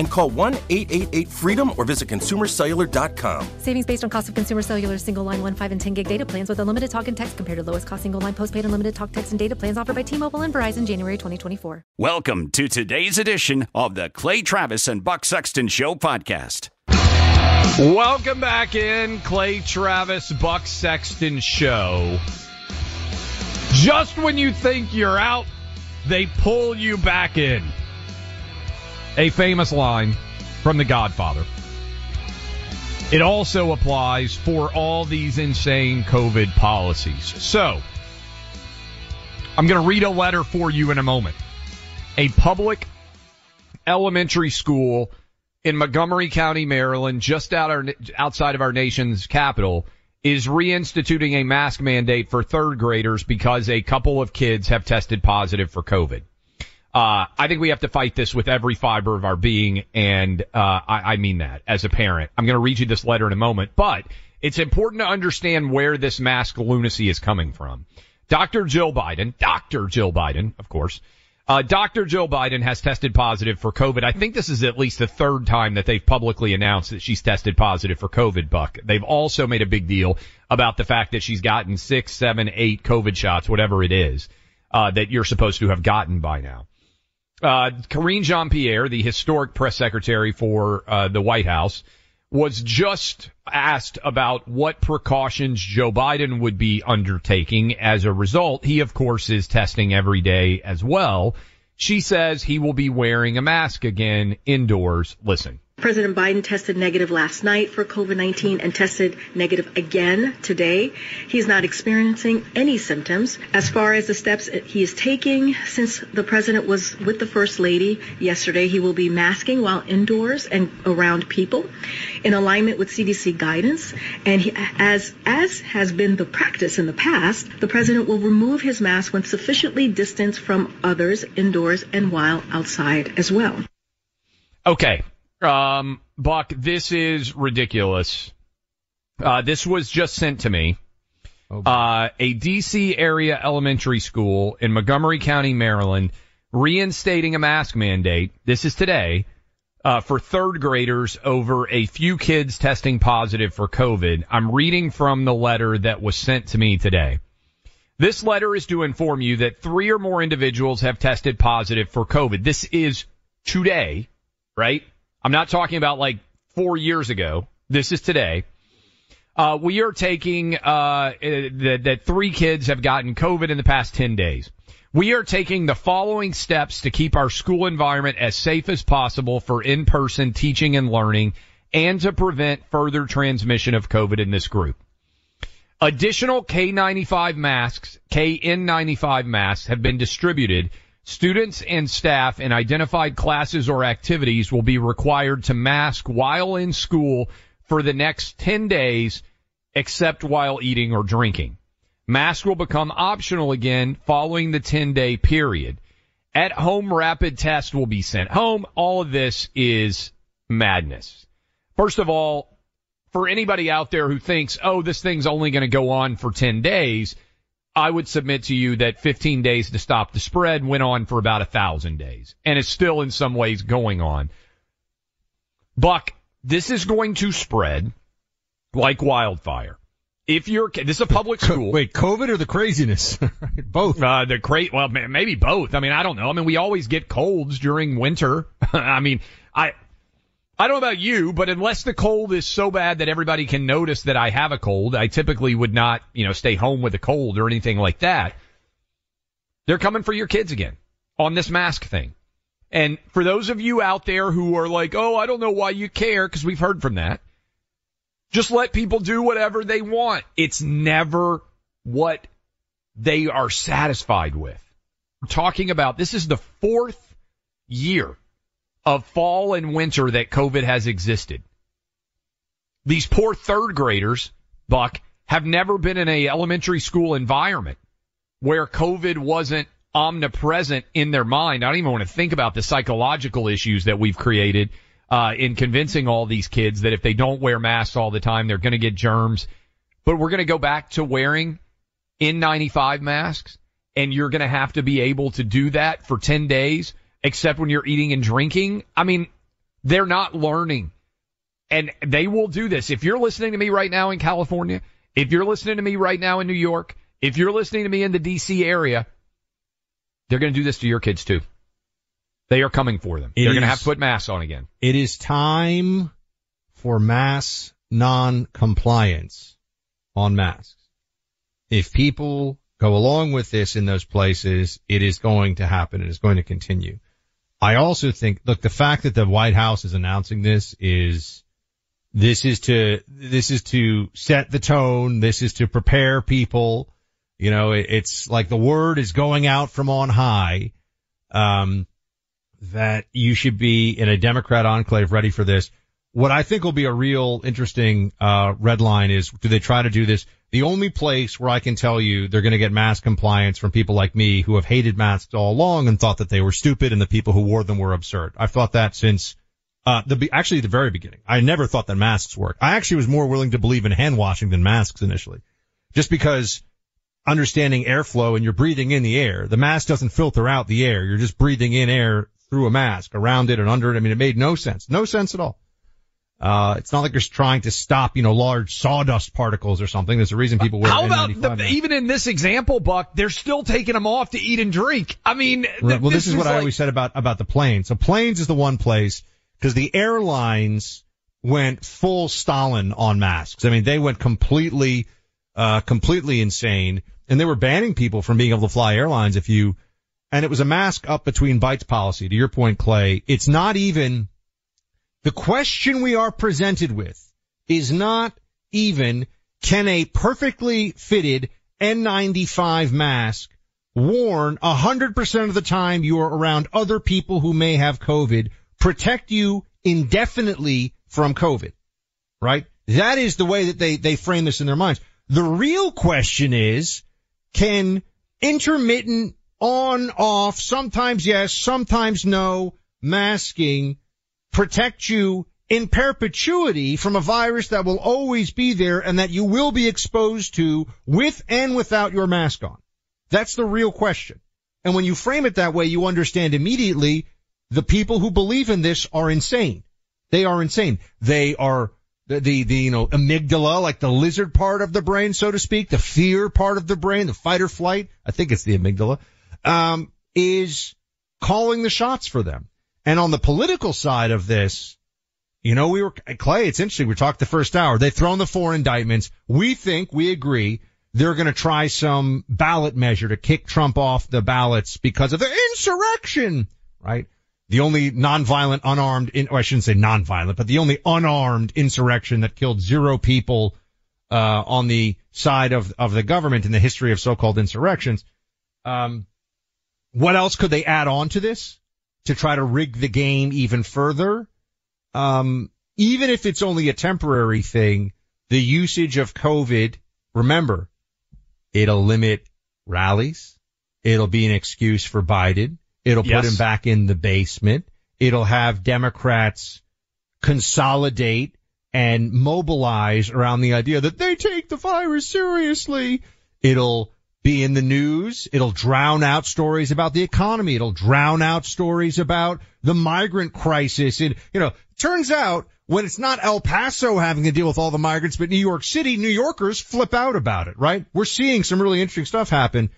And call 1 888 freedom or visit consumercellular.com. Savings based on cost of consumer cellular single line 1, 5, and 10 gig data plans with unlimited talk and text compared to lowest cost single line postpaid unlimited talk, text, and data plans offered by T Mobile and Verizon January 2024. Welcome to today's edition of the Clay Travis and Buck Sexton Show podcast. Welcome back in, Clay Travis, Buck Sexton Show. Just when you think you're out, they pull you back in. A famous line from The Godfather. It also applies for all these insane COVID policies. So, I'm going to read a letter for you in a moment. A public elementary school in Montgomery County, Maryland, just out our, outside of our nation's capital, is reinstituting a mask mandate for third graders because a couple of kids have tested positive for COVID. Uh, I think we have to fight this with every fiber of our being, and uh, I, I mean that as a parent. I'm going to read you this letter in a moment, but it's important to understand where this mask lunacy is coming from. Dr. Jill Biden, Dr. Jill Biden, of course, uh, Dr. Jill Biden has tested positive for COVID. I think this is at least the third time that they've publicly announced that she's tested positive for COVID, Buck. They've also made a big deal about the fact that she's gotten six, seven, eight COVID shots, whatever it is, uh, that you're supposed to have gotten by now. Uh, Karine Jean-Pierre, the historic press secretary for, uh, the White House, was just asked about what precautions Joe Biden would be undertaking as a result. He, of course, is testing every day as well. She says he will be wearing a mask again indoors. Listen. President Biden tested negative last night for COVID 19 and tested negative again today. He's not experiencing any symptoms. As far as the steps he is taking, since the president was with the First Lady yesterday, he will be masking while indoors and around people in alignment with CDC guidance. And he, as, as has been the practice in the past, the president will remove his mask when sufficiently distanced from others indoors and while outside as well. Okay. Um, Buck, this is ridiculous. Uh, this was just sent to me. Oh, uh, a DC area elementary school in Montgomery County, Maryland, reinstating a mask mandate. This is today. Uh, for third graders over a few kids testing positive for COVID. I'm reading from the letter that was sent to me today. This letter is to inform you that three or more individuals have tested positive for COVID. This is today, right? I'm not talking about like four years ago. This is today. Uh, we are taking uh, that, that three kids have gotten COVID in the past 10 days. We are taking the following steps to keep our school environment as safe as possible for in-person teaching and learning and to prevent further transmission of COVID in this group. Additional K95 masks, KN95 masks have been distributed Students and staff in identified classes or activities will be required to mask while in school for the next 10 days, except while eating or drinking. Masks will become optional again following the 10 day period. At home rapid test will be sent home. All of this is madness. First of all, for anybody out there who thinks, oh, this thing's only going to go on for 10 days, I would submit to you that 15 days to stop the spread went on for about a thousand days and it's still in some ways going on. Buck, this is going to spread like wildfire. If you're, this is a public school. Wait, COVID or the craziness? both. Uh, the cra- well, maybe both. I mean, I don't know. I mean, we always get colds during winter. I mean, I, I don't know about you, but unless the cold is so bad that everybody can notice that I have a cold, I typically would not, you know, stay home with a cold or anything like that. They're coming for your kids again on this mask thing. And for those of you out there who are like, oh, I don't know why you care, because we've heard from that. Just let people do whatever they want. It's never what they are satisfied with. We're talking about this is the fourth year of fall and winter that COVID has existed. These poor third graders, Buck, have never been in a elementary school environment where COVID wasn't omnipresent in their mind. I don't even want to think about the psychological issues that we've created uh, in convincing all these kids that if they don't wear masks all the time, they're going to get germs. But we're going to go back to wearing N95 masks, and you're going to have to be able to do that for 10 days except when you're eating and drinking. I mean, they're not learning. And they will do this. If you're listening to me right now in California, if you're listening to me right now in New York, if you're listening to me in the DC area, they're going to do this to your kids too. They are coming for them. It they're going to have to put masks on again. It is time for mass non-compliance on masks. If people go along with this in those places, it is going to happen. And It is going to continue. I also think, look, the fact that the White House is announcing this is, this is to, this is to set the tone. This is to prepare people. You know, it, it's like the word is going out from on high, um, that you should be in a Democrat enclave ready for this. What I think will be a real interesting, uh, red line is do they try to do this? The only place where I can tell you they're going to get mask compliance from people like me who have hated masks all along and thought that they were stupid and the people who wore them were absurd. I've thought that since uh, the actually the very beginning. I never thought that masks work. I actually was more willing to believe in hand washing than masks initially, just because understanding airflow and you're breathing in the air. The mask doesn't filter out the air. You're just breathing in air through a mask around it and under it. I mean, it made no sense. No sense at all. Uh, it's not like you're trying to stop, you know, large sawdust particles or something. There's a reason people wear. How about the, even in this example, Buck? They're still taking them off to eat and drink. I mean, th- right. well, this, this is, is what like... I always said about about the planes. So planes is the one place because the airlines went full Stalin on masks. I mean, they went completely, uh, completely insane, and they were banning people from being able to fly airlines if you. And it was a mask up between bites policy. To your point, Clay, it's not even the question we are presented with is not even can a perfectly fitted N95 mask worn 100% of the time you are around other people who may have COVID protect you indefinitely from COVID, right? That is the way that they, they frame this in their minds. The real question is, can intermittent on, off, sometimes yes, sometimes no, masking protect you in perpetuity from a virus that will always be there and that you will be exposed to with and without your mask on? That's the real question. And when you frame it that way, you understand immediately the people who believe in this are insane. They are insane. They are the, the, the, you know, amygdala, like the lizard part of the brain, so to speak, the fear part of the brain, the fight or flight. I think it's the amygdala, um, is calling the shots for them. And on the political side of this, you know, we were, Clay, it's interesting. We talked the first hour. They've thrown the four indictments. We think, we agree, they're going to try some ballot measure to kick Trump off the ballots because of the insurrection, right? The only nonviolent, unarmed, in, I shouldn't say nonviolent, but the only unarmed insurrection that killed zero people, uh, on the side of, of the government in the history of so-called insurrections. Um, what else could they add on to this? To try to rig the game even further. Um, even if it's only a temporary thing, the usage of COVID, remember, It'll limit rallies. It'll be an excuse for Biden. It'll Yes. put him back in the basement. It'll have Democrats consolidate and mobilize around the idea that they take the virus seriously. It'll be in the news. It'll drown out stories about the economy. It'll drown out stories about the migrant crisis. And, you know, turns out when it's not El Paso having to deal with all the migrants, but New York City, New Yorkers flip out about it, right? We're seeing some really interesting stuff happen.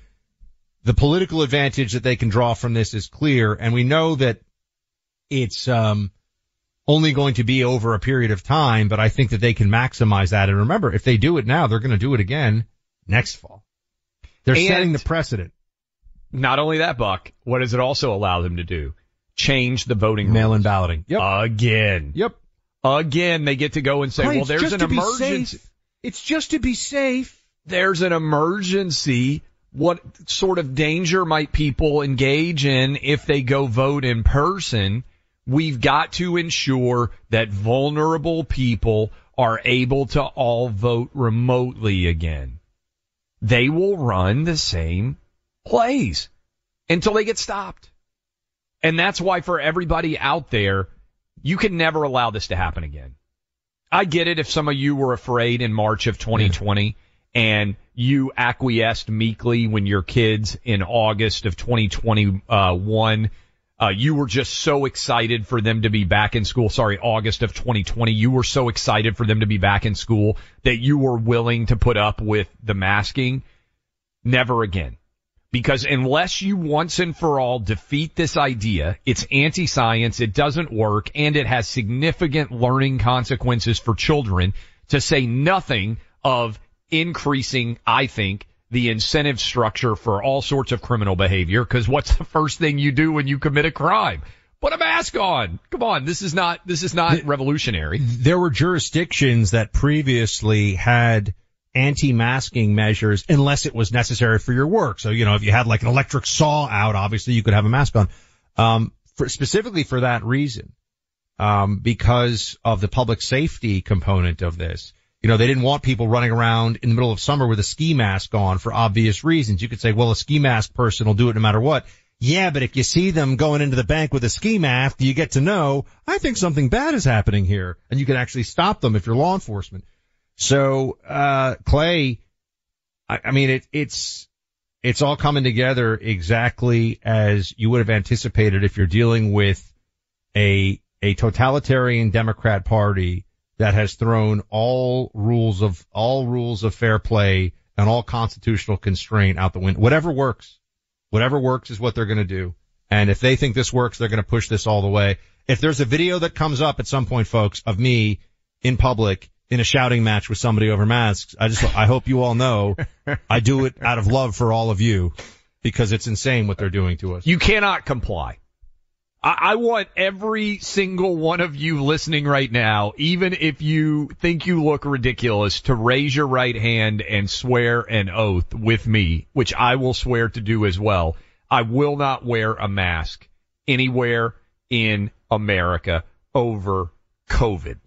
The political advantage that they can draw from this is clear. And we know that it's, um, only going to be over a period of time, but I think that they can maximize that. And remember, if they do it now, they're going to do it again next fall. They're And- setting the precedent. Not only that, Buck, what does it also allow them to do? Change the voting Mail-in balloting. Yep. Again. yep. Again, they get to go and say, Right, well, there's an emergency. It's just to be safe. There's an emergency. What sort of danger might people engage in if they go vote in person? We've got to ensure that vulnerable people are able to all vote remotely again. They will run the same plays until they get stopped. And that's why for everybody out there, you can never allow this to happen again. I get it if some of you were afraid in March of 2020 and you acquiesced meekly when your kids in August of 2021, uh, you were just so excited for them to be back in school. Sorry, August of 2020, you were so excited for them to be back in school that you were willing to put up with the masking. Never again. Because unless you once and for all defeat this idea, it's anti-science, it doesn't work, and it has significant learning consequences for children, to say nothing of increasing, I think, the incentive structure for all sorts of criminal behavior, because what's the first thing you do when you commit a crime? Put a mask on. Come on, this is not, this is not revolutionary. There were jurisdictions that previously had anti-masking measures unless it was necessary for your work. So, you know, if you had like an electric saw out, obviously you could have a mask on. Um, for, specifically for that reason, um, because of the public safety component of this. You know, they didn't want people running around in the middle of summer with a ski mask on for obvious reasons. You could say, well, a ski mask person will do it no matter what. Yeah, but if you see them going into the bank with a ski mask, you get to know, I think something bad is happening here. And you can actually stop them if you're law enforcement. So, uh, Clay, I, I mean, it, it's, it's all coming together exactly as you would have anticipated if you're dealing with a, a totalitarian Democrat party that has thrown all rules of, all rules of fair play and all constitutional constraint out the window. Whatever works, whatever works is what they're going to do. And if they think this works, they're going to push this all the way. If there's a video that comes up at some point, folks, of me in public in a shouting match with somebody over masks, I just, I hope you all know I do it out of love for all of you because it's insane what they're doing to us. You cannot comply. I, want every single one of you listening right now, even if you think you look ridiculous, to raise your right hand and swear an oath with me, which I will swear to do as well. I will not wear a mask anywhere in America over COVID,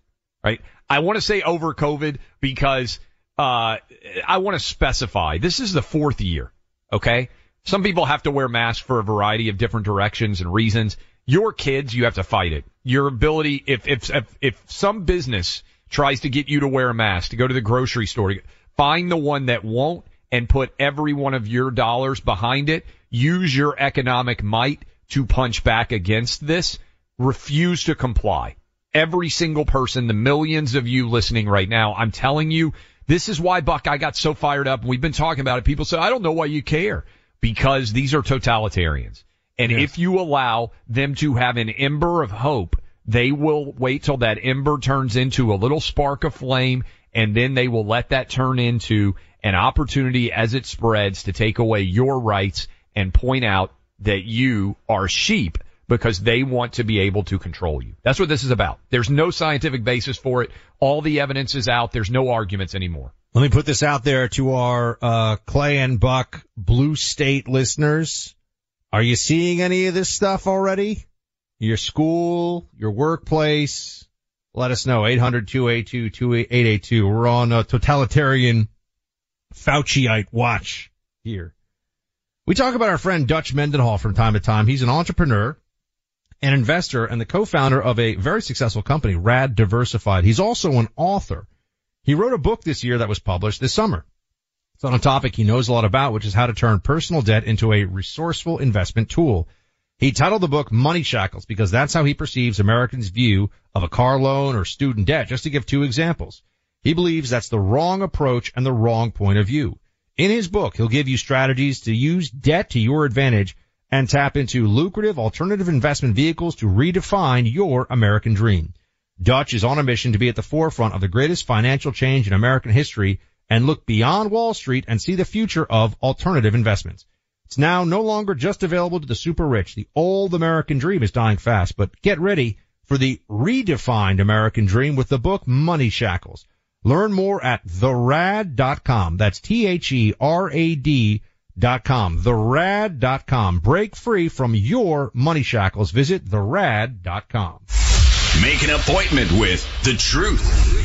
right? I want to say over COVID because, uh, I want to specify this is the fourth year. Okay. Some people have to wear masks for a variety of different directions and reasons. Your kids, you have to fight it. Your ability, if, if, if, if some business tries to get you to wear a mask, to go to the grocery store, find the one that won't and put every one of your dollars behind it. Use your economic might to punch back against this. Refuse to comply. Every single person, the millions of you listening right now, I'm telling you, this is why Buck, I got so fired up. We've been talking about it. People say, I don't know why you care because these are totalitarians. And if you allow them to have an ember of hope, they will wait till that ember turns into a little spark of flame and then they will let that turn into an opportunity as it spreads to take away your rights and point out that you are sheep because they want to be able to control you. That's what this is about. There's no scientific basis for it. All the evidence is out. There's no arguments anymore. Let me put this out there to our, uh, Clay and Buck blue state listeners. Are you seeing any of this stuff already? Your school, your workplace? Let us know. 800-282-2882. We're on a totalitarian Fauciite watch here. We talk about our friend Dutch Mendenhall from time to time. He's an entrepreneur, an investor, and the co-founder of a very successful company, Rad Diversified. He's also an author. He wrote a book this year that was published this summer. It's on a topic he knows a lot about, which is how to turn personal debt into a resourceful investment tool. He titled the book Money Shackles because that's how he perceives Americans' view of a car loan or student debt, just to give two examples. He believes that's the wrong approach and the wrong point of view. In his book, he'll give you strategies to use debt to your advantage and tap into lucrative alternative investment vehicles to redefine your American dream. Dutch is on a mission to be at the forefront of the greatest financial change in American history and look beyond Wall Street and see the future of alternative investments. It's now no longer just available to the super rich. The old American dream is dying fast, but get ready for the redefined American dream with the book Money Shackles. Learn more at therad.com. That's T-H-E-R-A-D dot com. Therad.com. Break free from your money shackles. Visit therad.com. Make an appointment with the truth.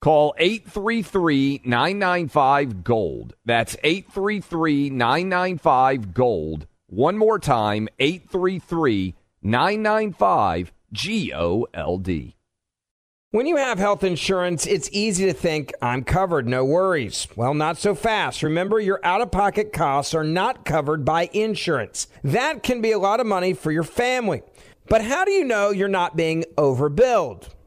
Call 833 995 Gold. That's 833 995 Gold. One more time 833 995 G O L D. When you have health insurance, it's easy to think, I'm covered, no worries. Well, not so fast. Remember, your out of pocket costs are not covered by insurance. That can be a lot of money for your family. But how do you know you're not being overbilled?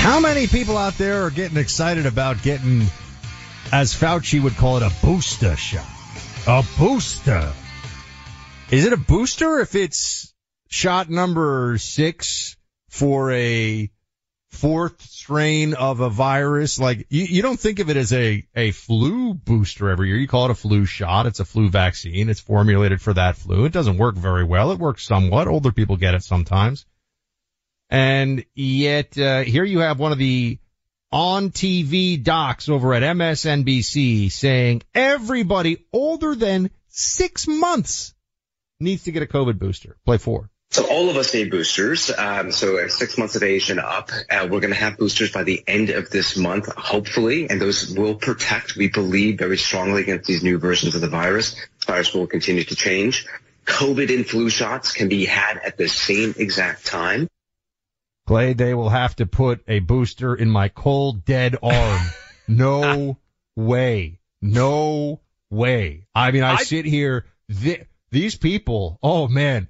How many people out there are getting excited about getting, as Fauci would call it, a booster shot? A booster. Is it a booster if it's shot number six for a fourth strain of a virus? Like you, you don't think of it as a, a flu booster every year. You call it a flu shot. It's a flu vaccine. It's formulated for that flu. It doesn't work very well. It works somewhat. Older people get it sometimes. And yet, uh, here you have one of the on TV docs over at MSNBC saying everybody older than six months needs to get a COVID booster. Play four. So all of us need boosters. Um, so six months of age and up, uh, we're going to have boosters by the end of this month, hopefully, and those will protect. We believe very strongly against these new versions of the virus. The virus will continue to change. COVID and flu shots can be had at the same exact time. Clay, they will have to put a booster in my cold, dead arm. No way. No way. I mean, I, I sit here. Th- these people, oh man,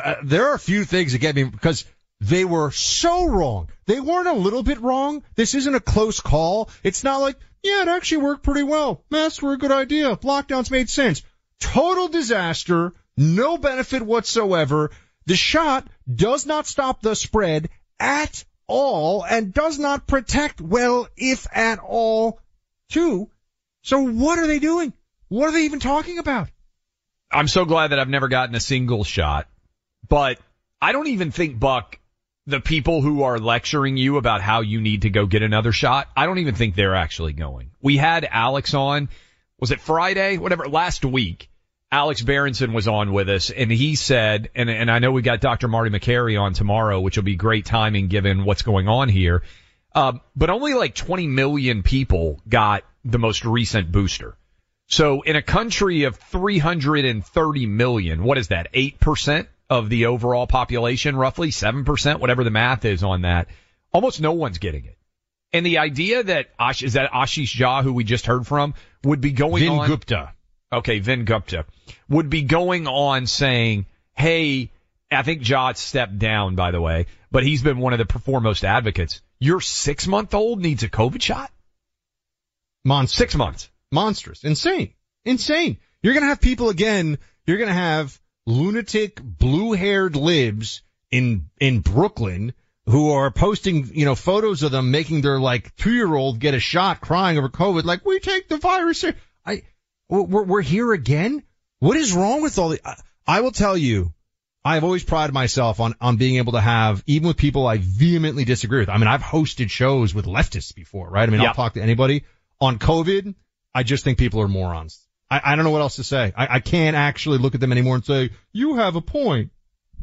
uh, there are a few things that get me because they were so wrong. They weren't a little bit wrong. This isn't a close call. It's not like, yeah, it actually worked pretty well. Masks were a good idea. Lockdowns made sense. Total disaster. No benefit whatsoever. The shot does not stop the spread at all and does not protect well, if at all, too. So what are they doing? What are they even talking about? I'm so glad that I've never gotten a single shot, but I don't even think Buck, the people who are lecturing you about how you need to go get another shot, I don't even think they're actually going. We had Alex on, was it Friday? Whatever, last week. Alex Berenson was on with us and he said, and, and I know we got Dr. Marty Makary on tomorrow, which will be great timing given what's going on here. Uh, but only like 20 million people got the most recent booster. So in a country of 330 million, what is that? 8% of the overall population, roughly 7%, whatever the math is on that. Almost no one's getting it. And the idea that Ash, is that Ashish Jha, who we just heard from, would be going Vin on. Gupta okay, Vin Gupta, would be going on saying, hey, I think Jha stepped down, by the way, but he's been one of the foremost advocates. Your six month old needs a COVID shot? Monstrous. Six months. Monstrous. Insane. Insane. You're going to have people again, you're going to have lunatic blue haired libs in, in Brooklyn who are posting, you know, photos of them making their like two year old get a shot crying over COVID. Like, we take the virus. I, we're, we're here again. What is wrong with all the, I, I will tell you, I've always prided myself on, on being able to have, even with people I vehemently disagree with. I mean, I've hosted shows with leftists before, right? I mean, yep. I'll talk to anybody on COVID. I just think people are morons. I, I don't know what else to say. I, I can't actually look at them anymore and say, you have a point.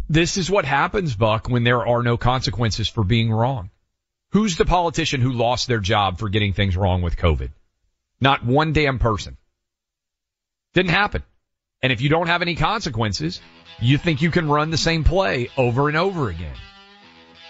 This is what happens, Buck, when there are no consequences for being wrong. Who's the politician who lost their job for getting things wrong with COVID? Not one damn person. Didn't happen. And if you don't have any consequences, you think you can run the same play over and over again.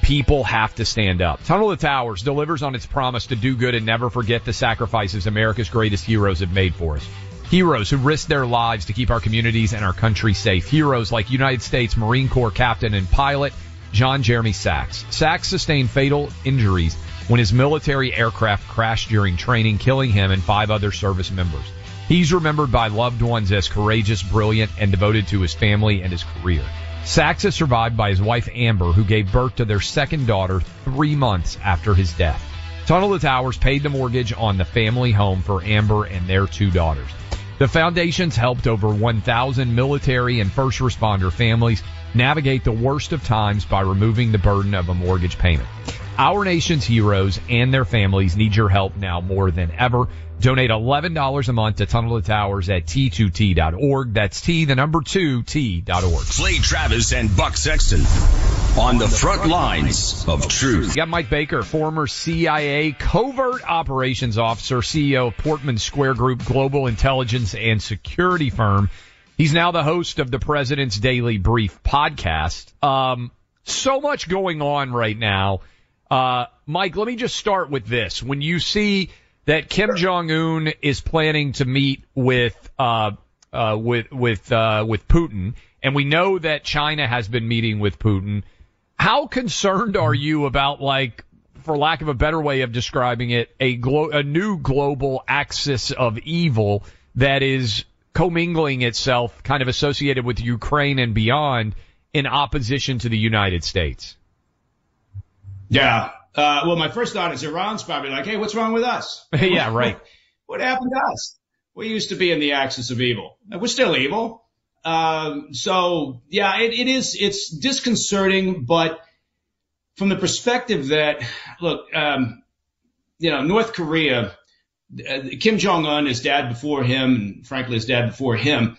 People have to stand up. Tunnel to Towers delivers on its promise to do good and never forget the sacrifices America's greatest heroes have made for us. Heroes who risked their lives to keep our communities and our country safe. Heroes like United States Marine Corps captain and pilot John Jeremy Sax. Sax sustained fatal injuries when his military aircraft crashed during training, killing him and five other service members. He's remembered by loved ones as courageous, brilliant, and devoted to his family and his career. Sax is survived by his wife Amber, who gave birth to their second daughter three months after his death. Tunnel to Towers paid the mortgage on the family home for Amber and their two daughters. The foundation's helped over 1,000 military and first responder families navigate the worst of times by removing the burden of a mortgage payment. Our nation's heroes and their families need your help now more than ever. Donate $11 a month to Tunnel to Towers at T2T.org. That's T, the number two, T.org. Clay Travis and Buck Sexton on the front lines of truth. Got Mike Baker, former CIA covert operations officer, CEO of Portman Square Group Global Intelligence and Security Firm. He's now the host of the President's Daily Brief podcast. Um, so much going on right now. Uh, Mike, let me just start with this. When you see that Kim Jong Un is planning to meet with uh, uh, with with uh, with Putin, and we know that China has been meeting with Putin. How concerned are you about like, for lack of a better way of describing it, a glo- a new global axis of evil that is commingling itself, kind of associated with Ukraine and beyond, in opposition to the United States. Yeah. Uh, well, my first thought is Iran's probably like, hey, what's wrong with us? yeah, right. What happened to us? We used to be in the axis of evil. We're still evil. Um, so yeah, it, it is, it's disconcerting, but from the perspective that, look, um, you know, North Korea, uh, Kim Jong Un, his dad before him, and frankly his dad before him,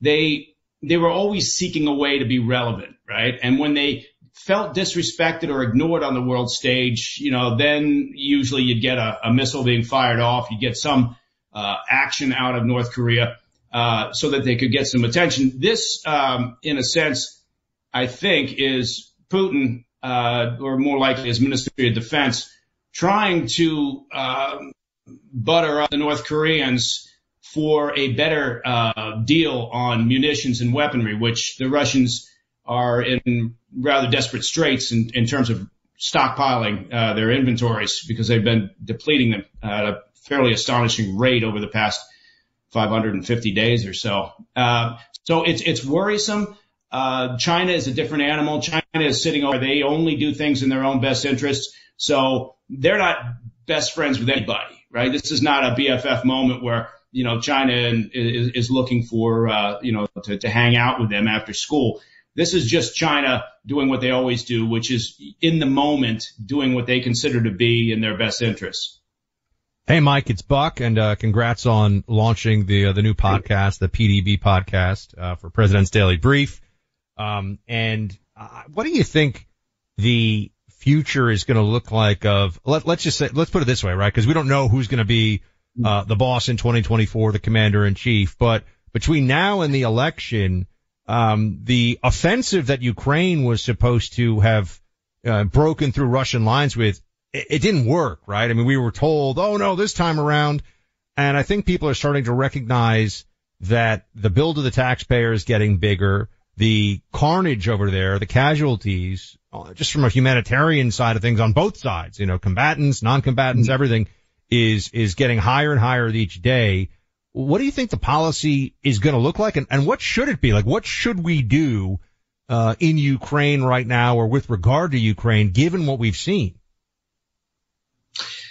they they were always seeking a way to be relevant, right? And when they felt disrespected or ignored on the world stage, you know, then usually you'd get a, a missile being fired off, you'd get some uh, action out of North Korea uh, so that they could get some attention. This, um, in a sense, I think, is Putin, uh, or more likely his Ministry of Defense, trying to um, butter up the North Koreans for a better uh, deal on munitions and weaponry, which the Russians are in rather desperate straits in, in terms of stockpiling uh, their inventories because they've been depleting them at a fairly astonishing rate over the past 550 days or so. Uh, so it's it's worrisome. Uh, China is a different animal. China is sitting over. They only do things in their own best interests. So they're not best friends with anybody, right? This is not a BFF moment where you know China is, is looking for uh, you know to, to hang out with them after school. This is just China doing what they always do, which is in the moment doing what they consider to be in their best interests. Hey, Mike, it's Buck, and uh, congrats on launching the uh, the new podcast, the PDB podcast uh, for President's Daily Brief. Um, and uh, what do you think the future is going to look like? Of let, us just say, let's put it this way, right? Because we don't know who's going to be uh, the boss in 2024, the commander in chief. But between now and the election, um, the offensive that Ukraine was supposed to have uh, broken through Russian lines with it, it didn't work, right? I mean, we were told, oh no, this time around. And I think people are starting to recognize that the bill to the taxpayer is getting bigger. The carnage over there, the casualties, uh, just from a humanitarian side of things on both sides, you know, combatants, non-combatants, mm-hmm. everything is, is getting higher and higher each day. What do you think the policy is going to look like and, and what should it be? Like what should we do, uh, in Ukraine right now or with regard to Ukraine given what we've seen?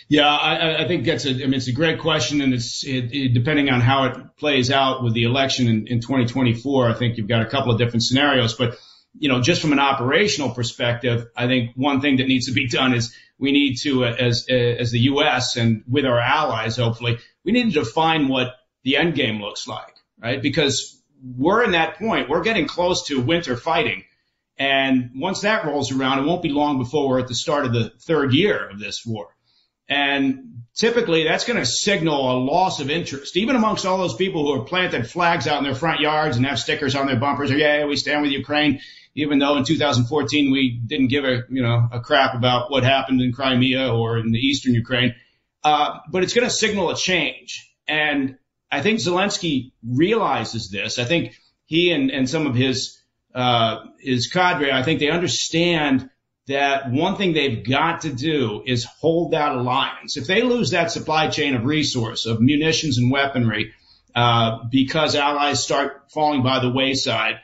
Yeah, I, I think that's a, I mean, it's a great question, and it's it, it, depending on how it plays out with the election in, in 2024. I think you've got a couple of different scenarios, but you know, just from an operational perspective, I think one thing that needs to be done is we need to, as as the U.S. and with our allies, hopefully, we need to define what the end game looks like, right? Because we're in that point, we're getting close to winter fighting. And once that rolls around, it won't be long before we're at the start of the third year of this war. And typically that's going to signal a loss of interest, even amongst all those people who have planted flags out in their front yards and have stickers on their bumpers. Or, yeah, we stand with Ukraine, even though in 2014 we didn't give a, you know, a crap about what happened in Crimea or in the eastern Ukraine. Uh, but it's going to signal a change. And I think Zelensky realizes this. I think he and, and some of his, uh, his cadre, I think they understand that one thing they've got to do is hold that alliance. If they lose that supply chain of resource, of munitions and weaponry, uh, because allies start falling by the wayside,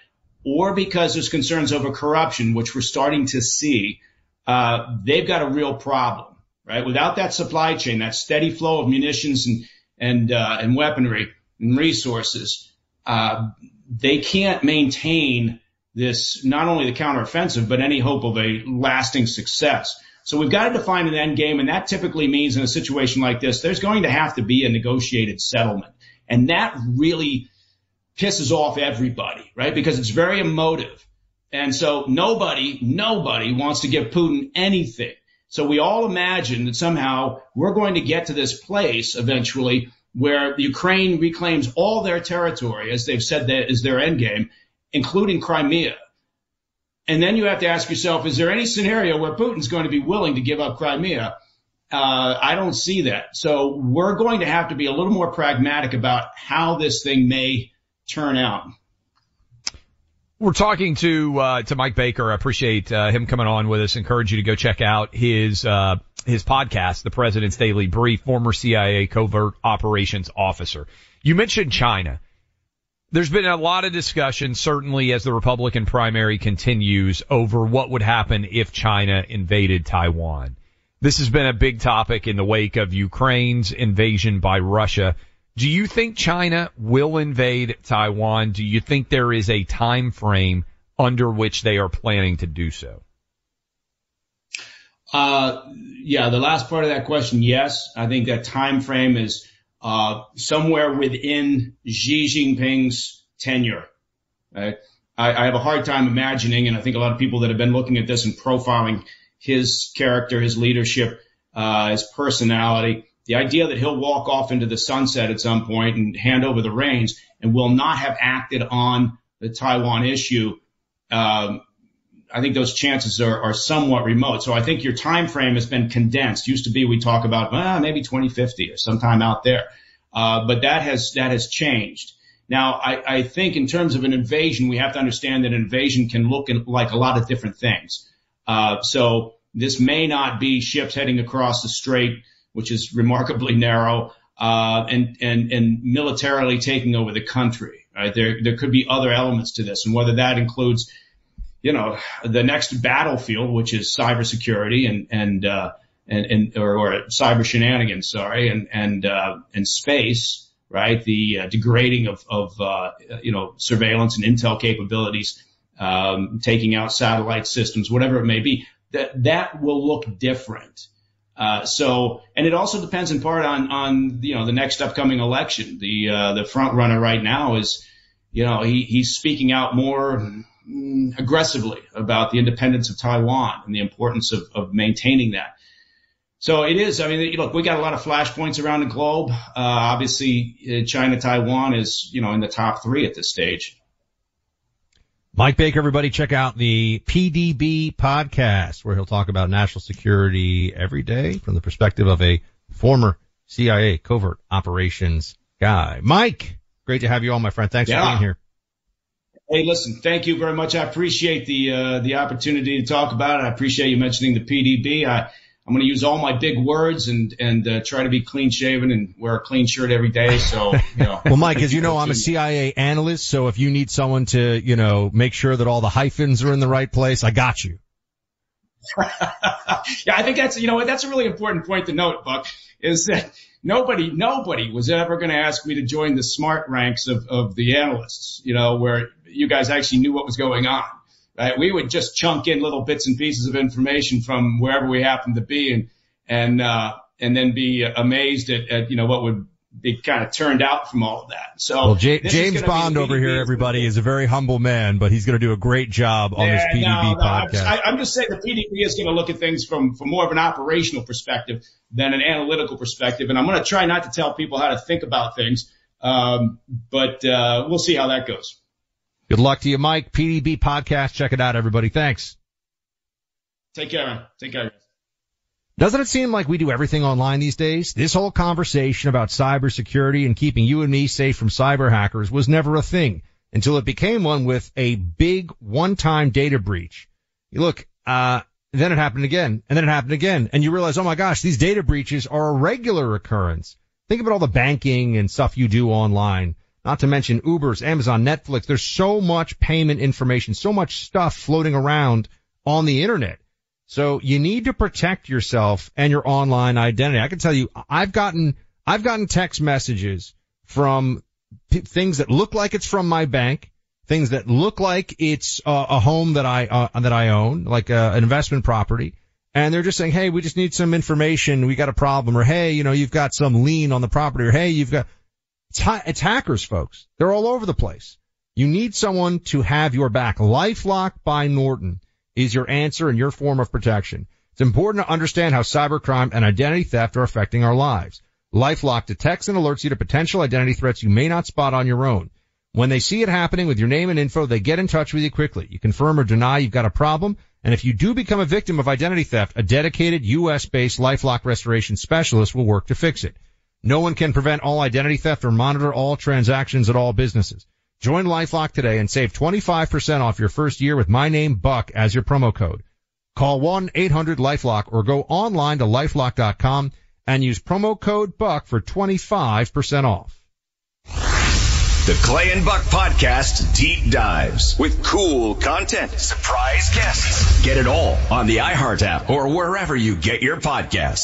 or because there's concerns over corruption, which we're starting to see, uh, they've got a real problem, right? Without that supply chain, that steady flow of munitions and and uh, and weaponry and resources, uh, they can't maintain this, not only the counteroffensive, but any hope of a lasting success. So we've got to define an end game, and that typically means in a situation like this, there's going to have to be a negotiated settlement. And that really pisses off everybody, right? Because it's very emotive. And so nobody, nobody wants to give Putin anything. So we all imagine that somehow we're going to get to this place eventually where Ukraine reclaims all their territory, as they've said that is their end game, including Crimea. And then you have to ask yourself, is there any scenario where Putin's going to be willing to give up Crimea? Uh, I don't see that. So we're going to have to be a little more pragmatic about how this thing may turn out. We're talking to uh, to Mike Baker. I appreciate uh, him coming on with us. Encourage you to go check out his uh, his podcast, The President's Daily Brief. Former CIA covert operations officer. You mentioned China. there's been a lot of discussion, certainly as the Republican primary continues, over what would happen if China invaded Taiwan. This has been a big topic in the wake of Ukraine's invasion by Russia. Do you think China will invade Taiwan? Do you think there is a time frame under which they are planning to do so? Uh, yeah, the last part of that question, yes. I think that time frame is uh, somewhere within Xi Jinping's tenure. Right? I, I have a hard time imagining, and I think a lot of people that have been looking at this and profiling his character, his leadership, uh, his personality, the idea that he'll walk off into the sunset at some point and hand over the reins and will not have acted on the Taiwan issue, um, I think those chances are, somewhat remote. So I think your time frame has been condensed. Used to be we talk about maybe 2050 or sometime out there, uh, but that has that has changed. Now I, I think in terms of an invasion, we have to understand that an invasion can look like a lot of different things. Uh, so this may not be ships heading across the strait, which is remarkably narrow, uh, and and and militarily taking over the country. Right? There there could be other elements to this, and whether that includes you know, the next battlefield, which is cybersecurity and, and, uh, and, and, or, or cyber shenanigans, sorry, and, and, uh, and space, right? The uh, degrading of, of, uh, you know, surveillance and intel capabilities, um, taking out satellite systems, whatever it may be, that, that will look different. Uh, so, and it also depends in part on, on, you know, the next upcoming election. The, uh, the front runner right now is, you know, he, he's speaking out more Mm, aggressively about the independence of Taiwan and the importance of, of maintaining that. So it is. I mean, look, we got a lot of flashpoints around the globe. Uh, obviously, uh, China, Taiwan is, you know, in the top three at this stage. Mike Baker, everybody check out the PDB podcast where he'll talk about national security every day from the perspective of a former CIA covert operations guy. Mike, great to have you on, my friend. Thanks yeah. for being here. Hey, listen, thank you very much. I appreciate the uh, the opportunity to talk about it. I appreciate you mentioning the PDB. I, I'm going to use all my big words and and uh, try to be clean shaven and wear a clean shirt every day. So, you know. well, Mike, as you know, I'm a CIA analyst, so if you need someone to, you know, make sure that all the hyphens are in the right place, I got you. yeah, I think that's you know that's a really important point to note, Buck, is that nobody, nobody was ever going to ask me to join the smart ranks of, of the analysts, you know, where you guys actually knew what was going on. Right? We would just chunk in little bits and pieces of information from wherever we happened to be and, and, uh, and then be amazed at, at, you know, what would be kind of turned out from all of that. So well, J- James Bond over here, everybody, is a very humble man, but he's going to do a great job on yeah, this PDB no, no, podcast. I'm, I, am just saying the PDB is going to look at things from from more of an operational perspective than an analytical perspective, and I'm going to try not to tell people how to think about things, um, but uh, we'll see how that goes. Good luck to you, Mike. PDB podcast. Check it out, everybody. Thanks. Take care, man. Take care. Doesn't it seem like we do everything online these days? This whole conversation about cybersecurity and keeping you and me safe from cyber hackers was never a thing until it became one with a big one-time data breach. Look, uh, then it happened again, and then it happened again, and you realize, oh my gosh, these data breaches are a regular occurrence. Think about all the banking and stuff you do online. Not to mention Ubers, Amazon, Netflix. There's so much payment information, so much stuff floating around on the internet. So you need to protect yourself and your online identity. I can tell you, I've gotten, I've gotten text messages from p- things that look like it's from my bank, things that look like it's uh, a home that I, uh, that I own, like uh, an investment property. And they're just saying, hey, we just need some information. We got a problem. Or hey, you know, you've got some lien on the property. Or hey, you've got, hackers, folks. They're all over the place. You need someone to have your back. LifeLock by Norton is your answer and your form of protection. It's important to understand how cybercrime and identity theft are affecting our lives. LifeLock detects and alerts you to potential identity threats you may not spot on your own. When they see it happening with your name and info, they get in touch with you quickly. You confirm or deny you've got a problem, and if you do become a victim of identity theft, a dedicated US-based LifeLock restoration specialist will work to fix it. No one can prevent all identity theft or monitor all transactions at all businesses. Join LifeLock today and save 25% off your first year with my name Buck as your promo code. Call 1-800-LifeLock or go online to lifelock.com and use promo code Buck for 25% off. The Clay and Buck Podcast deep dives with cool content, surprise guests. Get it all on the iHeart app or wherever you get your podcasts.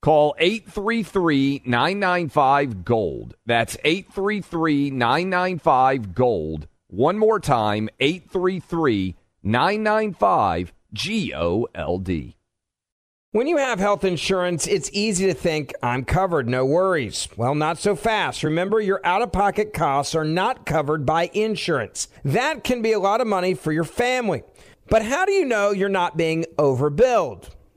Call 833 995 Gold. That's 833 995 Gold. One more time 833 995 G O L D. When you have health insurance, it's easy to think, I'm covered, no worries. Well, not so fast. Remember, your out of pocket costs are not covered by insurance. That can be a lot of money for your family. But how do you know you're not being overbilled?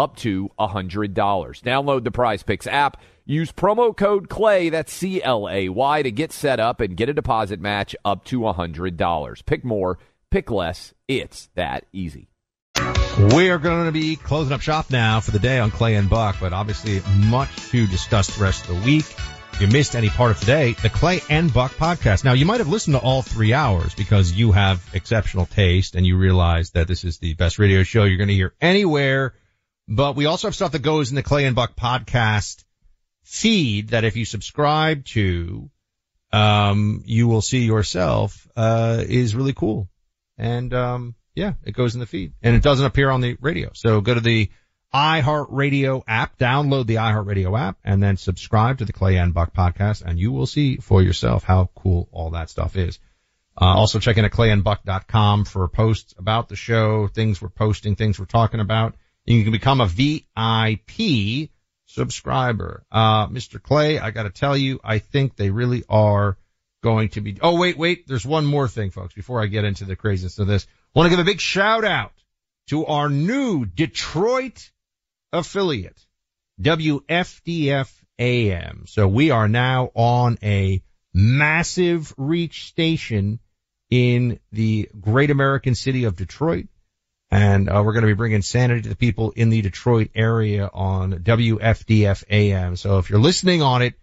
up to $100. Download the Prize Picks app. Use promo code CLAY, that's C L A Y, to get set up and get a deposit match up to $100. Pick more, pick less. It's that easy. We are going to be closing up shop now for the day on Clay and Buck, but obviously much to discuss the rest of the week. If you missed any part of today, the Clay and Buck podcast. Now, you might have listened to all three hours because you have exceptional taste and you realize that this is the best radio show you're going to hear anywhere but we also have stuff that goes in the Clay and Buck podcast feed that if you subscribe to, um, you will see yourself, uh, is really cool. And, um, yeah, it goes in the feed and it doesn't appear on the radio. So go to the iHeartRadio app, download the iHeartRadio app and then subscribe to the Clay and Buck podcast and you will see for yourself how cool all that stuff is. Uh, also check in at clayandbuck.com for posts about the show, things we're posting, things we're talking about. You can become a VIP subscriber. Uh, Mr. Clay, I gotta tell you, I think they really are going to be, oh wait, wait, there's one more thing folks before I get into the craziness of this. want to give a big shout out to our new Detroit affiliate, WFDF AM. So we are now on a massive reach station in the great American city of Detroit And uh, we're going to be bringing sanity to the people in the Detroit area on WFDF AM. So if you're listening on it,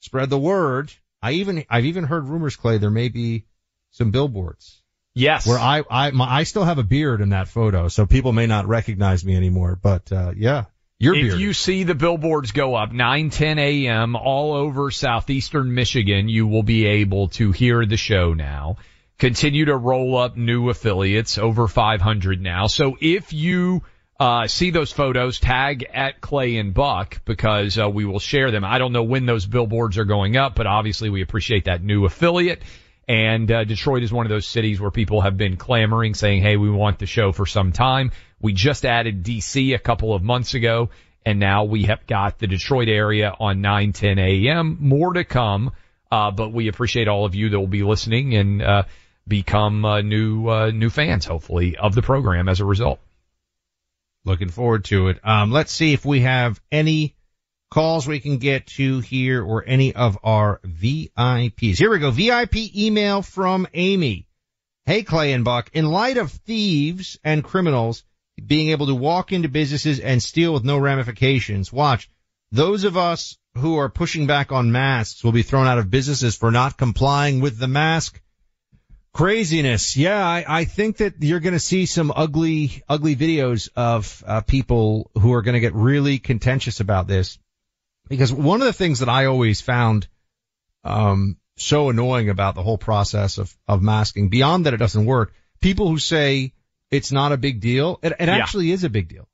spread the word. I even I've even heard rumors, Clay, there may be some billboards. Yes. Where I I my, I still have a beard in that photo, so people may not recognize me anymore. But uh, yeah, your if beard. you see the billboards go up 9, 10 a.m. all over southeastern Michigan, you will be able to hear the show now. Continue to roll up new affiliates, over 500 now. So if you uh, see those photos, tag at Clay and Buck because uh, we will share them. I don't know when those billboards are going up, but obviously we appreciate that new affiliate. And uh, Detroit is one of those cities where people have been clamoring, saying, "Hey, we want the show for some time." We just added DC a couple of months ago, and now we have got the Detroit area on 9, 10 a.m. More to come, uh, but we appreciate all of you that will be listening and uh, become uh, new uh, new fans, hopefully, of the program as a result. Looking forward to it. Um, let's see if we have any calls we can get to here or any of our VIPs. Here we go. VIP email from Amy. Hey Clay and Buck, in light of thieves and criminals being able to walk into businesses and steal with no ramifications, watch, those of us who are pushing back on masks will be thrown out of businesses for not complying with the mask Craziness. Yeah, I, I think that you're going to see some ugly, ugly videos of uh, people who are going to get really contentious about this. Because one of the things that I always found um, so annoying about the whole process of, of masking, beyond that it doesn't work, people who say it's not a big deal, it, it Yeah. actually is a big deal.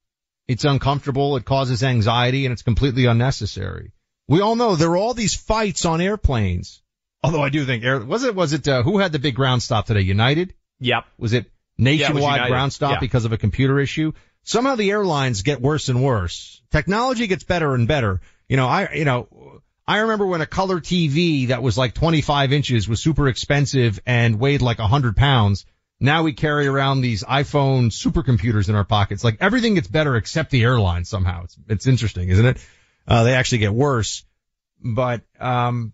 It's uncomfortable, it causes anxiety, and it's completely unnecessary. We all know there are all these fights on airplanes. Although I do think was it was it uh, who had the big ground stop today? United? Yep. Was it Yeah, it was nationwide ground stop Yeah. because of a computer issue? Somehow the airlines get worse and worse. Technology gets better and better. You know, I you know I remember when a color TV that was like 25 inches was super expensive and weighed like 100 pounds. Now we carry around these iPhone supercomputers in our pockets. Like everything gets better except the airlines somehow. It's it's interesting, isn't it? Uh, they actually get worse. But um,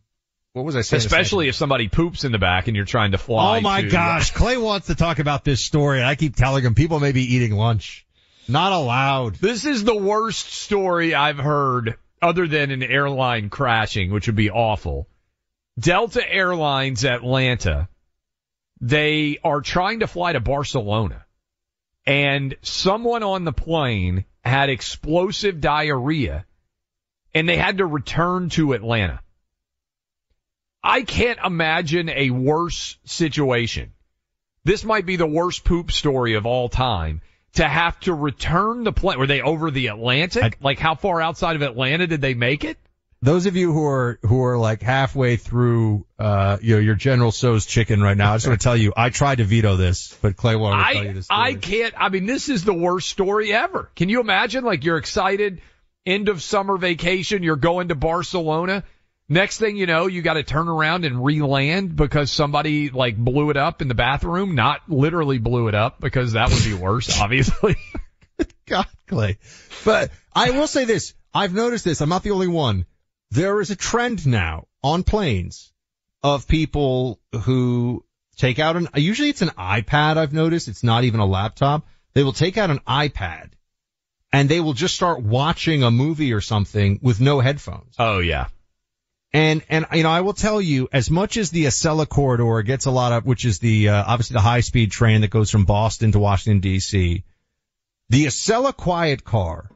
what was I saying? Especially if somebody poops in the back and you're trying to fly. Oh my to- gosh, Clay wants to talk about this story and I keep telling him people may be eating lunch. Not allowed. This is the worst story I've heard other than an airline crashing, which would be awful. Delta Airlines Atlanta, they are trying to fly to Barcelona and someone on the plane had explosive diarrhea and they had to return to Atlanta. I can't imagine a worse situation. This might be the worst poop story of all time. To have to return the plane. Were they over the Atlantic? like how far outside of Atlanta did they make it? Those of you who are who are like halfway through uh you know your General Tso's chicken right now, I just want to tell you I tried to veto this, but Clay will tell you I, this. I can't, I mean, this is the worst story ever. Can you imagine? Like you're excited, end of summer vacation, you're going to Barcelona. Next thing you know, you got to turn around and re-land because somebody like blew it up in the bathroom. Not literally blew it up because that would be worse, obviously. God, Clay. But I will say this. I've noticed this. I'm not the only one. There is a trend now on planes of people who take out an, usually it's an iPad I've noticed. It's not even a laptop. They will take out an iPad and they will just start watching a movie or something with no headphones. Oh yeah. And, and, you know, I will tell you, as much as the Acela corridor gets a lot of, which is the, uh, obviously the high speed train that goes from Boston to Washington DC, the Acela quiet car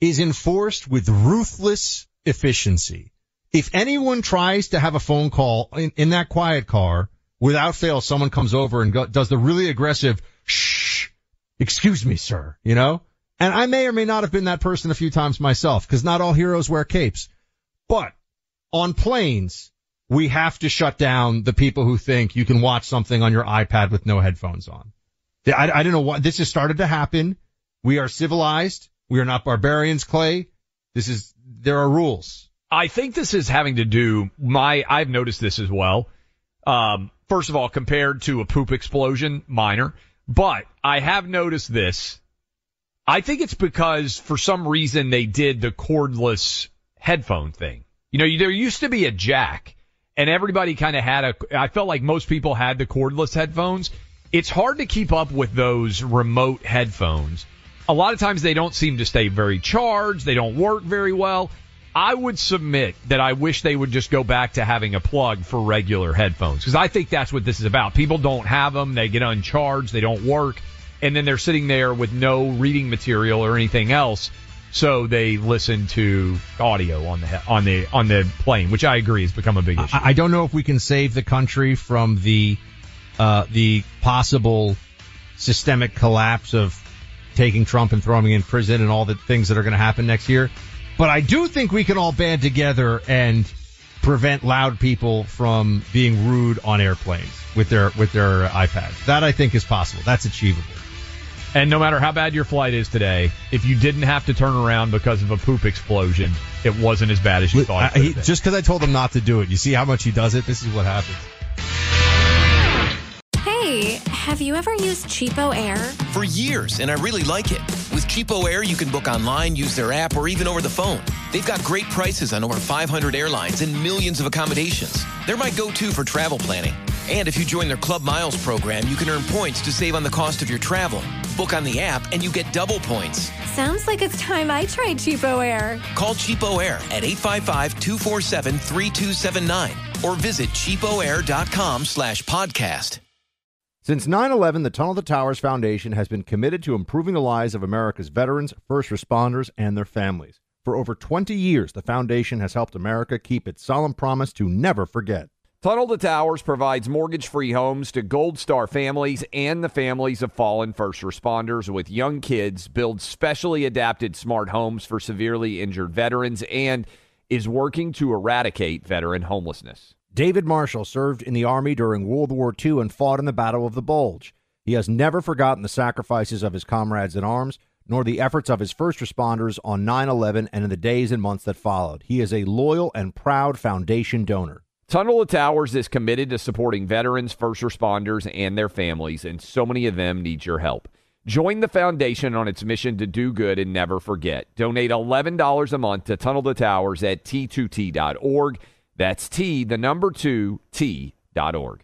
is enforced with ruthless efficiency. If anyone tries to have a phone call in, in that quiet car, without fail, someone comes over and go, does the really aggressive, shh, excuse me, sir, you know? And I may or may not have been that person a few times myself, because not all heroes wear capes. But on planes, we have to shut down the people who think you can watch something on your iPad with no headphones on. I, I don't know what, this has started to happen. We are civilized. We are not barbarians, Clay. This is, there are rules. I think this is having to do my I've noticed this as well. Um, first of all, compared to a poop explosion, minor, but I have noticed this. I think it's because for some reason they did the cordless headphone thing. You know, there used to be a jack and everybody kind of had a, I felt like most people had the cordless headphones. it's hard to keep up with those remote headphones. A lot of times they don't seem to stay very charged. They don't work very well. I would submit that I wish they would just go back to having a plug for regular headphones because I think that's what this is about. People don't have them. They get uncharged. They don't work. And then they're sitting there with no reading material or anything else. So they listen to audio on the on the on the plane, which I agree has become a big issue. I, I don't know if we can save the country from the uh, the possible systemic collapse of taking Trump and throwing him in prison and all the things that are going to happen next year. But I do think we can all band together and prevent loud people from being rude on airplanes with their with their iPads. That I think is possible. That's achievable. And no matter how bad your flight is today, if you didn't have to turn around because of a poop explosion, it wasn't as bad as you thought. I, he, just because I told him not to do it, you see how much he does it. This is what happens. Hey, have you ever used Cheapo Air? For years, and I really like it. With Cheapo Air, you can book online, use their app, or even over the phone. They've got great prices on over 500 airlines and millions of accommodations. They're my go to for travel planning. And if you join their Club Miles program, you can earn points to save on the cost of your travel. Book on the app, and you get double points. Sounds like it's time I tried Cheapo Air. Call Cheapo Air at 855 247 3279 or visit cheapoair.com slash podcast. Since 9 11, the Tunnel to Towers Foundation has been committed to improving the lives of America's veterans, first responders, and their families. For over 20 years, the foundation has helped America keep its solemn promise to never forget. Tunnel to Towers provides mortgage free homes to Gold Star families and the families of fallen first responders with young kids, builds specially adapted smart homes for severely injured veterans, and is working to eradicate veteran homelessness. David Marshall served in the Army during World War II and fought in the Battle of the Bulge. He has never forgotten the sacrifices of his comrades in arms, nor the efforts of his first responders on 9 11 and in the days and months that followed. He is a loyal and proud foundation donor. Tunnel to Towers is committed to supporting veterans, first responders, and their families, and so many of them need your help. Join the foundation on its mission to do good and never forget. Donate $11 a month to Tunnel to Towers at t2t.org. That's T, the number two, T.org.